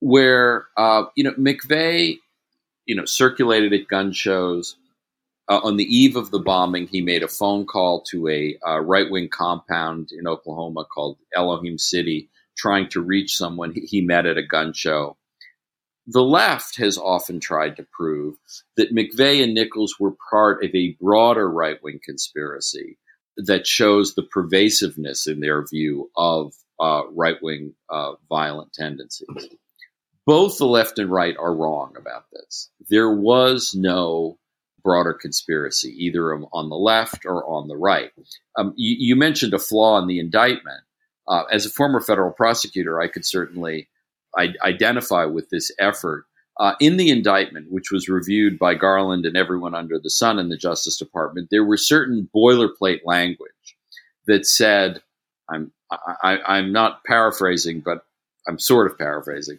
where uh, you know McVeigh you know, circulated at gun shows. Uh, on the eve of the bombing, he made a phone call to a uh, right wing compound in Oklahoma called Elohim City, trying to reach someone he met at a gun show. The left has often tried to prove that McVeigh and Nichols were part of a broader right wing conspiracy that shows the pervasiveness, in their view, of uh, right wing uh, violent tendencies both the left and right are wrong about this. There was no broader conspiracy, either on the left or on the right. Um, you, you, mentioned a flaw in the indictment. Uh, as a former federal prosecutor, I could certainly I- identify with this effort. Uh, in the indictment, which was reviewed by Garland and everyone under the sun in the Justice Department, there were certain boilerplate language that said, "I'm I, I'm not paraphrasing, but I'm sort of paraphrasing."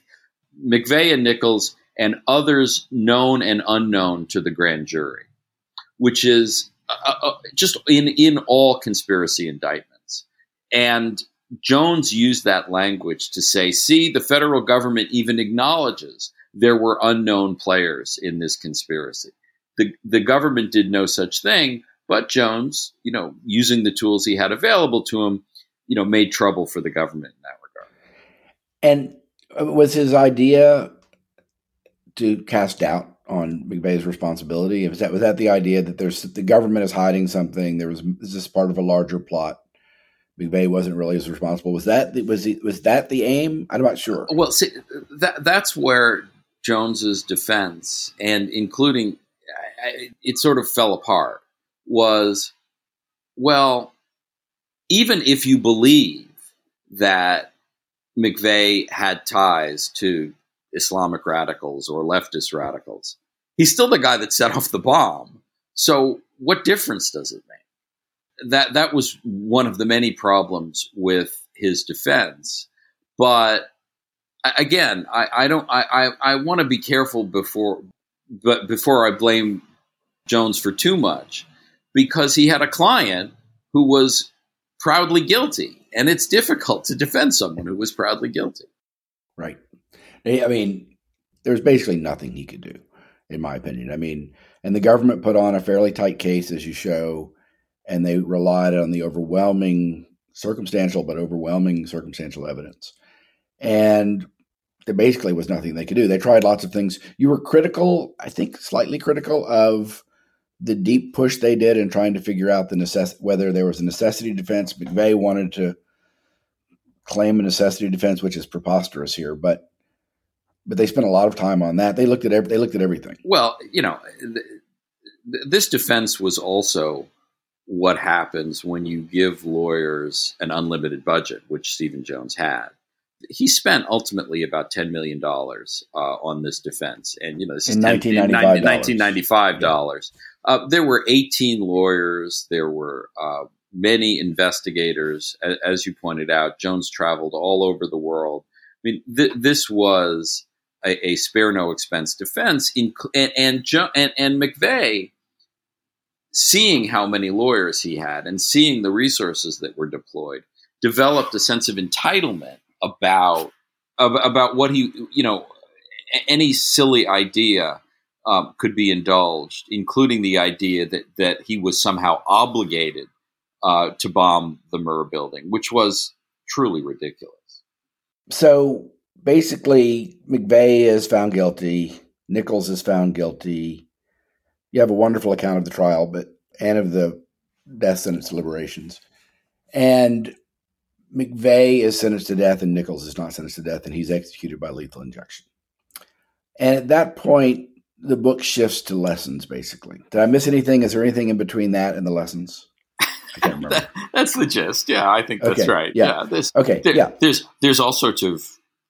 McVeigh and Nichols and others known and unknown to the grand jury, which is uh, uh, just in in all conspiracy indictments. And Jones used that language to say, "See, the federal government even acknowledges there were unknown players in this conspiracy. The the government did no such thing." But Jones, you know, using the tools he had available to him, you know, made trouble for the government in that regard. And uh, was his idea to cast doubt on McVeigh's responsibility? Was that was that the idea that there's the government is hiding something? There was is this part of a larger plot? McVeigh wasn't really as responsible. Was that was he, was that the aim? I'm not sure. Well, see, that that's where Jones's defense and including it sort of fell apart was well, even if you believe that McVeigh had ties to Islamic radicals or leftist radicals. He's still the guy that set off the bomb. So what difference does it make? That that was one of the many problems with his defense. But again, I, I don't I, I, I want to be careful before but before I blame Jones for too much because he had a client who was proudly guilty and it's difficult to defend someone who was proudly guilty. Right. I mean, there's basically nothing he could do, in my opinion. I mean, and the government put on a fairly tight case, as you show, and they relied on the overwhelming circumstantial, but overwhelming circumstantial evidence. And there basically was nothing they could do. They tried lots of things. You were critical, I think, slightly critical of the deep push they did in trying to figure out the necess- whether there was a necessity defense. McVeigh wanted to claim a necessity defense, which is preposterous here, but but they spent a lot of time on that. They looked at every, they looked at everything. Well, you know, th- this defense was also what happens when you give lawyers an unlimited budget, which Stephen Jones had. he spent ultimately about $10 million uh, on this defense. And, you know, this In is 10 in 1995 1995 dollars. Uh, there were 18 lawyers. There were uh, many investigators. As you pointed out, Jones traveled all over the world. I mean, th- this was a, a spare no expense defense. In, and, and, jo- and, and McVeigh, seeing how many lawyers he had and seeing the resources that were deployed, developed a sense of entitlement about about what he you know any silly idea um, could be indulged, including the idea that that he was somehow obligated uh, to bomb the Murrah building, which was truly ridiculous. So basically, McVeigh is found guilty. Nichols is found guilty. You have a wonderful account of the trial, but and of the death sentence deliberations. And McVeigh is sentenced to death, and Nichols is not sentenced to death, and he's executed by lethal injection. And at that point, the book shifts to lessons. Basically, did I miss anything? Is there anything in between that and the lessons? I can't remember. That- that's the gist. Yeah, I think that's Okay, right. yeah. Yeah, there's Okay, there- yeah. there's there's all sorts of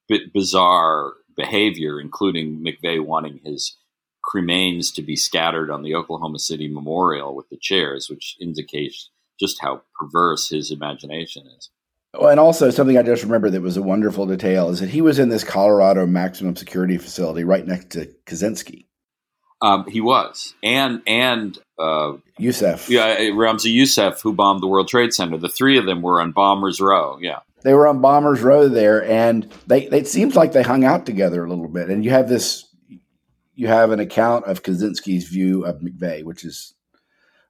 bi- bizarre behavior, including McVeigh wanting his cremains to be scattered on the Oklahoma City Memorial with the chairs, which indicates just how perverse his imagination is. Oh, and also something I just remember that was a wonderful detail is that he was in this Colorado maximum security facility right next to Kaczynski, Um, he was, and and uh, Youssef. yeah, Ramzi Youssef, who bombed the World Trade Center. The three of them were on Bombers Row. Yeah, They were on Bombers Row there, and they it seems like they hung out together a little bit. And you have this, you have an account of Kaczynski's view of McVeigh, which is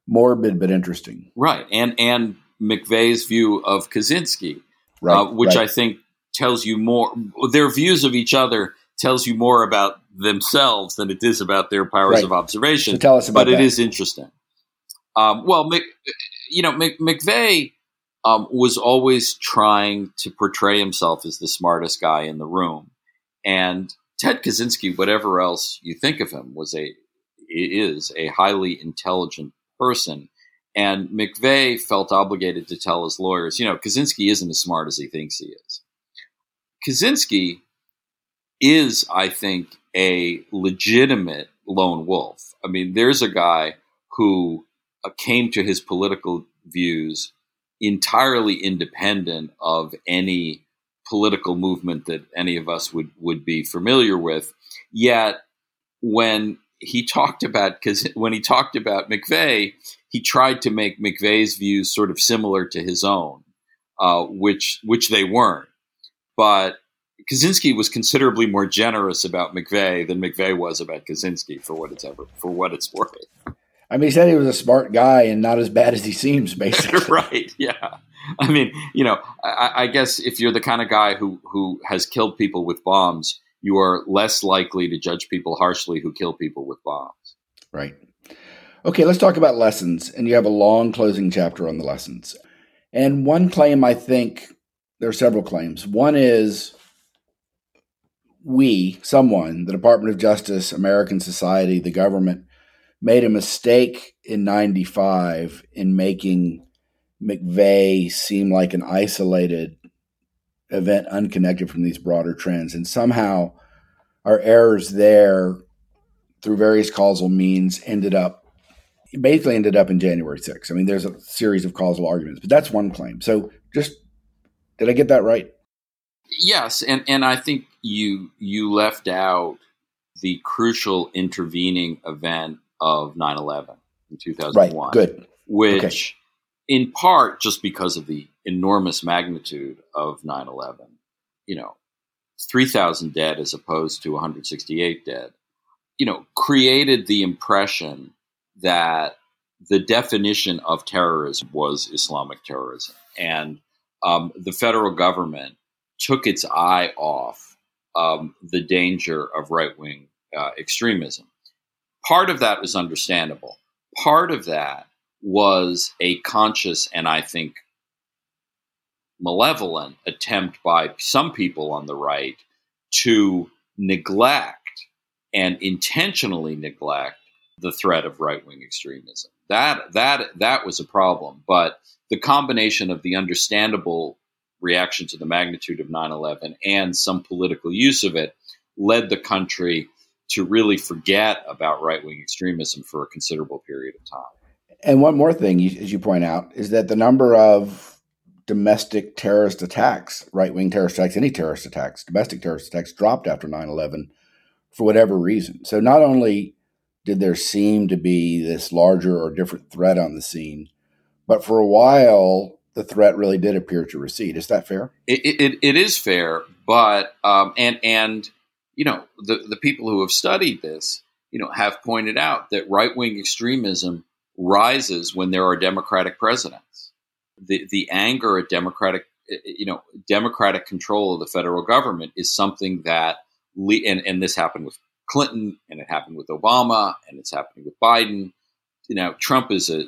morbid but interesting. right. And and McVeigh's view of Kaczynski. Right, uh, which right. I think tells you more. Their views of each other tells you more about themselves than it is about their powers Right. of observation. So tell us about but it that. is interesting. Um, well, Mc, you know, Mc, McVeigh um, was always trying to portray himself as the smartest guy in the room, and Ted Kaczynski, whatever else you think of him, was a is a highly intelligent person. And McVeigh felt obligated to tell his lawyers, you know, Kaczynski isn't as smart as he thinks he is. Kaczynski is, I think, a legitimate lone wolf. I mean, there's a guy who uh, came to his political views entirely independent of any political movement that any of us would, would be familiar with. Yet, when he talked about because when he talked about McVeigh, he tried to make McVeigh's views sort of similar to his own, uh, which which they weren't. But Kaczynski was considerably more generous about McVeigh than McVeigh was about Kaczynski, for what it's ever for what it's worth. I mean, he said he was a smart guy and not as bad as he seems, basically. right? Yeah. I mean, you know, I, I guess if you're the kind of guy who who has killed people with bombs, you are less likely to judge people harshly who kill people with bombs. Right. Okay, let's talk about lessons. And you have a long closing chapter on the lessons. And one claim, I think, there are several claims. One is we, someone, the Department of Justice, American society, the government, made a mistake in 95 in making McVeigh seem like an isolated event unconnected from these broader trends. And somehow our errors there through various causal means ended up basically ended up in January 6th. I mean, there's a series of causal arguments, but that's one claim. So just did I get that right? Yes, and and I think you you left out the crucial intervening event of 9/11 in 2001. Right. Good. which Okay. In part just because of the enormous magnitude of 9-11 you know 3000 dead as opposed to 168 dead. You know created the impression that the definition of terrorism was islamic terrorism. And um, the federal government took its eye off um, the danger of right-wing uh, extremism. Part of that was understandable. Part of that was a conscious and I think malevolent attempt by some people on the right to neglect and intentionally neglect the threat of right wing extremism. That that that was a problem. But the combination of the understandable reaction to the magnitude of 9 11 and some political use of it led the country to really forget about right wing extremism for a considerable period of time. And one more thing, as you point out, is that the number of domestic terrorist attacks, right wing terrorist attacks, any terrorist attacks, domestic terrorist attacks dropped after 9 11 for whatever reason. So not only did there seem to be this larger or different threat on the scene, but for a while, the threat really did appear to recede. Is that fair? It, it, it is fair, but um, and and you know the the people who have studied this, you know, have pointed out that right wing extremism rises when there are democratic presidents. The the anger at democratic you know democratic control of the federal government is something that and and this happened with Clinton and it happened with Obama and it's happening with Biden. You know, Trump is a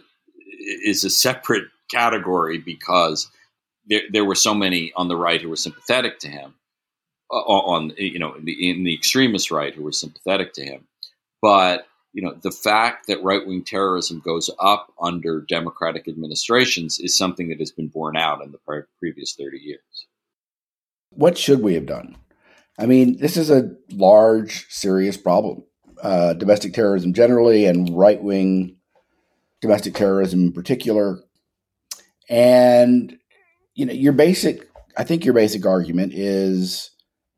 is a separate category because there, there were so many on the right who were sympathetic to him, uh, on you know in the, in the extremist right who were sympathetic to him. But you know the fact that right wing terrorism goes up under democratic administrations is something that has been borne out in the pre- previous thirty years. What should we have done? I mean, this is a large, serious problem. Uh, domestic terrorism generally, and right wing domestic terrorism in particular. And you know, your basic I think your basic argument is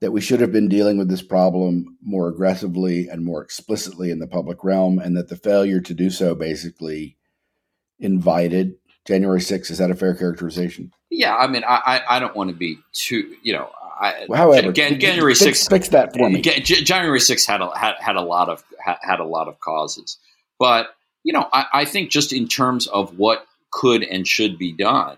that we should have been dealing with this problem more aggressively and more explicitly in the public realm, and that the failure to do so basically invited January 6th. Is that a fair characterization? Yeah, I mean, I, I don't want to be too, you know, I, well, however, Jan- January 6th fix, fix, that for me. January 6th had a, had, had a lot of had a lot of causes, but you know, I, I think just in terms of what could and should be done,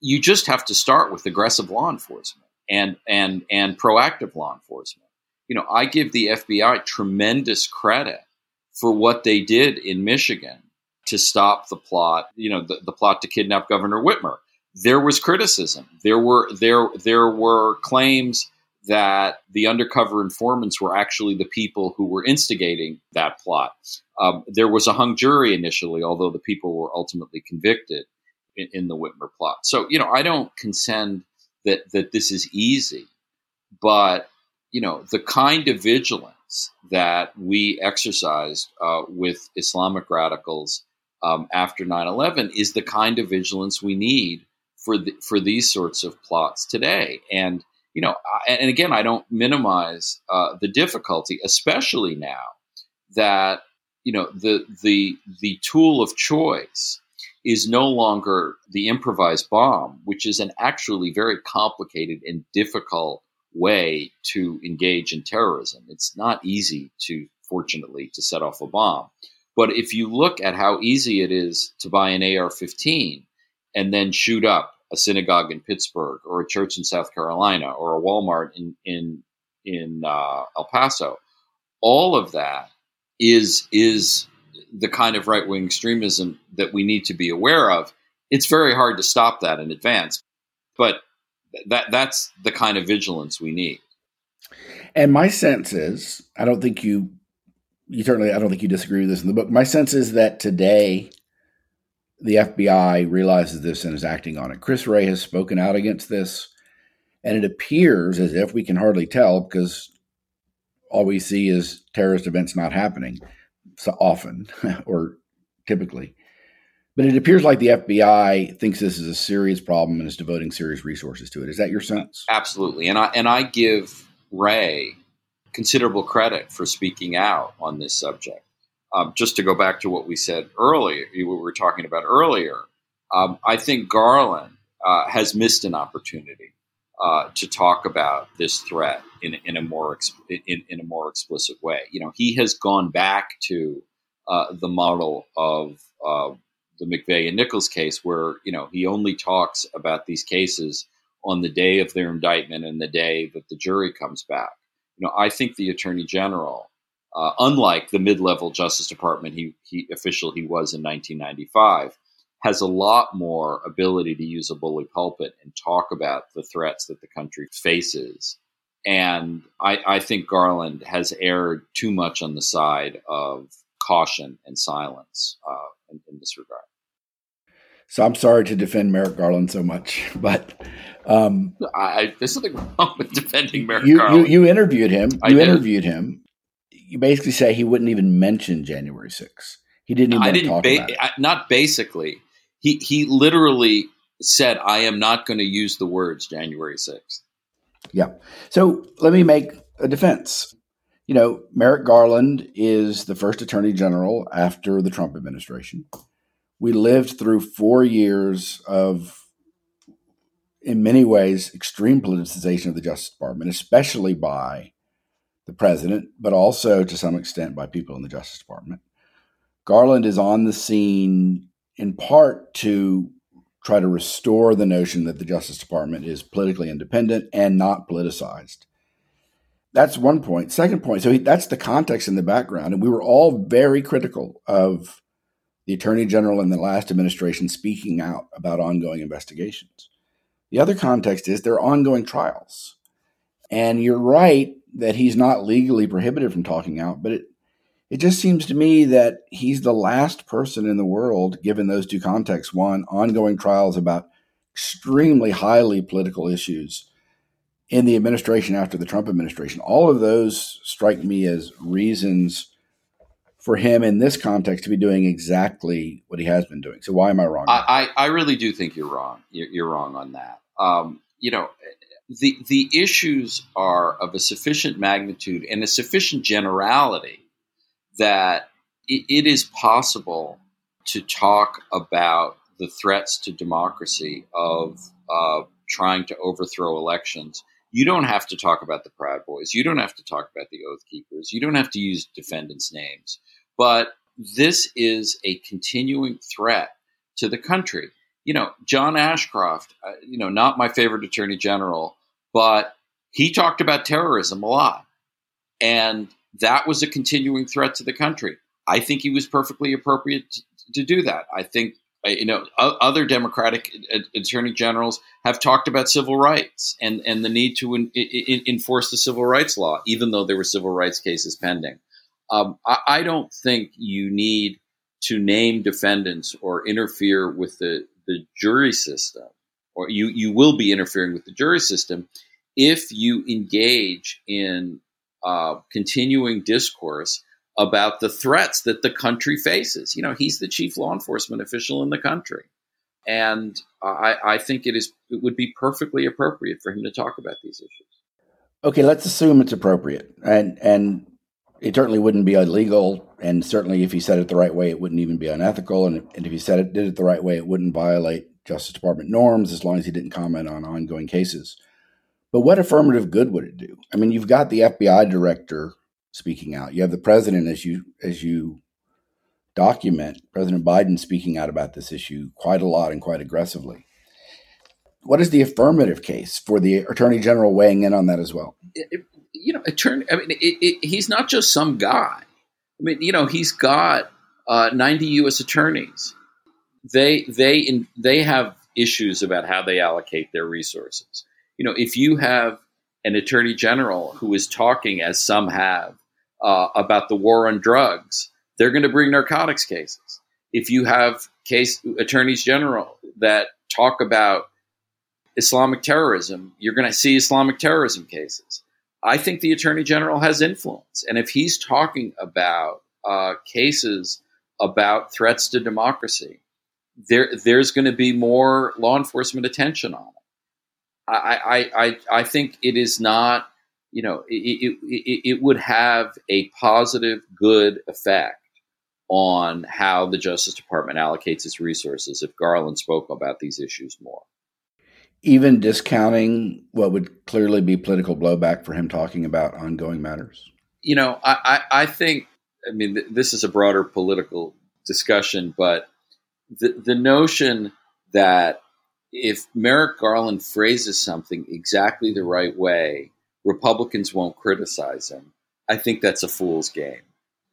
you just have to start with aggressive law enforcement and and and proactive law enforcement. You know, I give the FBI tremendous credit for what they did in Michigan to stop the plot, you know, the, the plot to kidnap Governor Whitmer. There was criticism. There were there there were claims that the undercover informants were actually the people who were instigating that plot. Um, there was a hung jury initially, although the people were ultimately convicted in, in, the Whitmer plot. So, you know, I don't contend that that this is easy, but you know, the kind of vigilance that we exercised uh, with Islamic radicals um, after 9/11 is the kind of vigilance we need for the, for these sorts of plots today, and you know, and again, I don't minimize uh, the difficulty, especially now that you know the the the tool of choice is no longer the improvised bomb, which is an actually very complicated and difficult way to engage in terrorism. It's not easy to, fortunately, to set off a bomb. But if you look at how easy it is to buy an AR 15 and then shoot up a synagogue in Pittsburgh or a church in South Carolina or a Walmart in in in uh, El Paso. All of that is is the kind of right wing extremism that we need to be aware of. It's very hard to stop that in advance, but that that's the kind of vigilance we need. And my sense is, I don't think you you certainly I don't think you disagree with this in the book. My sense is that today the FBI realizes this and is acting on it. Chris Wray has spoken out against this, and it appears as if we can hardly tell because all we see is terrorist events not happening so often or typically. But it appears like the FBI thinks this is a serious problem and is devoting serious resources to it. Is that your sense? Absolutely, and I and I give Wray considerable credit for speaking out on this subject um, just to go back to what we said earlier, what we were talking about earlier, um, I think Garland uh, has missed an opportunity uh, to talk about this threat in, in a more in, in, a more explicit way. You know, he has gone back to uh, the model of the McVeigh and Nichols case, where you know he only talks about these cases on the day of their indictment and the day that the jury comes back. You know, I think the attorney general uh, unlike the mid-level Justice Department he, he official he was in 1995, has a lot more ability to use a bully pulpit and talk about the threats that the country faces. And I, I think Garland has erred too much on the side of caution and silence uh, in, in this regard. So I'm sorry to defend Merrick Garland so much, but um, I, there's something wrong with defending Merrick you, Garland. You, you interviewed him. I you did. interviewed him. You basically say he wouldn't even mention January 6th. He didn't even I didn't. talk Ba- about it. I, not basically. He he literally said, "I am not going to use the words January 6th. Yeah. So let me make a defense. You know, Merrick Garland is the first attorney general after the Trump administration. We lived through four years of, in many ways, extreme politicization of the Justice Department, especially by the president, but also to some extent by people in the Justice Department. Garland is on the scene in part to try to restore the notion that the Justice Department is politically independent and not politicized. That's one point. Second point, so he, that's the context in the background. And we were all very critical of the Attorney General in the last administration speaking out about ongoing investigations. The other context is there are ongoing trials. And you're right that he's not legally prohibited from talking out, but it, it just seems to me that he's the last person in the world, given those two contexts one, ongoing trials about extremely highly political issues in the administration after the Trump administration. All of those strike me as reasons for him in this context to be doing exactly what he has been doing. So why am I wrong? I, I, I really do think you're wrong. You're, you're wrong on that. Um, you know, the the issues are of a sufficient magnitude and a sufficient generality that it, is possible to talk about the threats to democracy of uh, trying to overthrow elections. You don't have to talk about the Proud Boys. You don't have to talk about the Oath Keepers. You don't have to use defendants' names. But this is a continuing threat to the country. You know, John Ashcroft, uh, you know, not my favorite attorney general, but he talked about terrorism a lot. And that was a continuing threat to the country. I think he was perfectly appropriate to, to do that. I think uh, you know other Democratic attorney generals have talked about civil rights and and the need to in, in, enforce the civil rights law, even though there were civil rights cases pending. Um, I, I don't think you need to name defendants or interfere with the the jury system, or you you will be interfering with the jury system if you engage in uh, continuing discourse about the threats that the country faces. You know, he's the chief law enforcement official in the country, and I, I think it is it would be perfectly appropriate for him to talk about these issues. Okay, let's assume it's appropriate, and and it certainly wouldn't be illegal, and certainly if he said it the right way, it wouldn't even be unethical, and, and if he said it did it the right way, it wouldn't violate Justice Department norms as long as he didn't comment on ongoing cases. But what affirmative good would it do? I mean, you've got the FBI director speaking out. You have the president, as you as you document, President Biden speaking out about this issue quite a lot and quite aggressively. What is the affirmative case for the attorney general weighing in on that as well? You know, attorney. I mean, it, he's not just some guy. I mean, you know, he's got uh, ninety U.S. attorneys. They they in, they have issues about how they allocate their resources. You know, if you have an attorney general who is talking, as some have, uh, about the war on drugs, they're going to bring narcotics cases. If you have case attorneys general that talk about Islamic terrorism, you're going to see Islamic terrorism cases. I think the attorney general has influence, and if he's talking about uh, cases about threats to democracy, there there's going to be more law enforcement attention on it. I I I, I think it is not you know, it, it, it, would have a positive, good effect on how the Justice Department allocates its resources if Garland spoke about these issues more. Even discounting what would clearly be political blowback for him talking about ongoing matters? You know, I, I, I think, I mean, th- this is a broader political discussion, but the, the notion that if Merrick Garland phrases something exactly the right way, Republicans won't criticize him. I think that's a fool's game.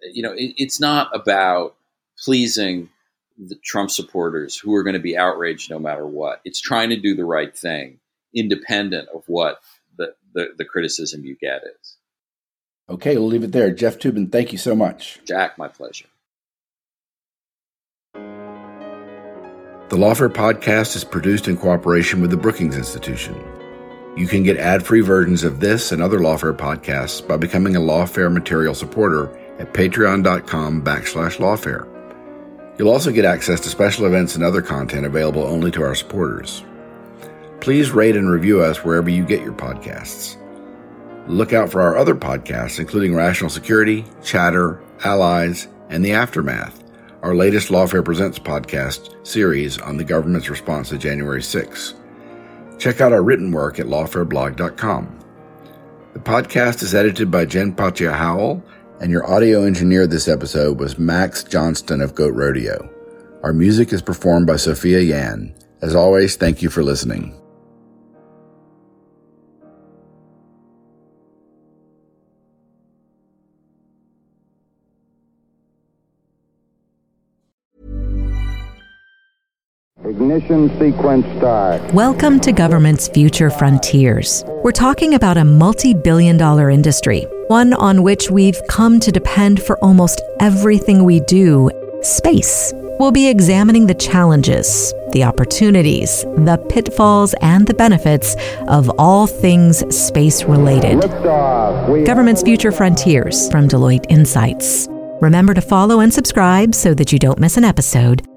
You know, it, it's not about pleasing the Trump supporters who are going to be outraged no matter what. It's trying to do the right thing, independent of what the, the, the criticism you get is. Okay, we'll leave it there. Jeff Toobin, thank you so much. Jack, my pleasure. The Lawfare podcast is produced in cooperation with the Brookings Institution. You can get ad free versions of this and other Lawfare podcasts by becoming a Lawfare material supporter at patreon.com backslash lawfare. You'll also get access to special events and other content available only to our supporters. Please rate and review us wherever you get your podcasts. Look out for our other podcasts, including Rational Security, Chatter, Allies, and The Aftermath, our latest Lawfare Presents podcast series on the government's response to January 6. Check out our written work at lawfareblog.com. The podcast is edited by Jen Patja Howell, and your audio engineer this episode was Max Johnston of Goat Rodeo. Our music is performed by Sophia Yan. As always, thank you for listening. Ignition sequence start. Welcome to Government's Future Frontiers. We're talking about a multi billion dollar industry, one on which we've come to depend for almost everything we do space. We'll be examining the challenges, the opportunities, the pitfalls, and the benefits of all things space related. Government's Future Frontiers from Deloitte Insights. Remember to follow and subscribe so that you don't miss an episode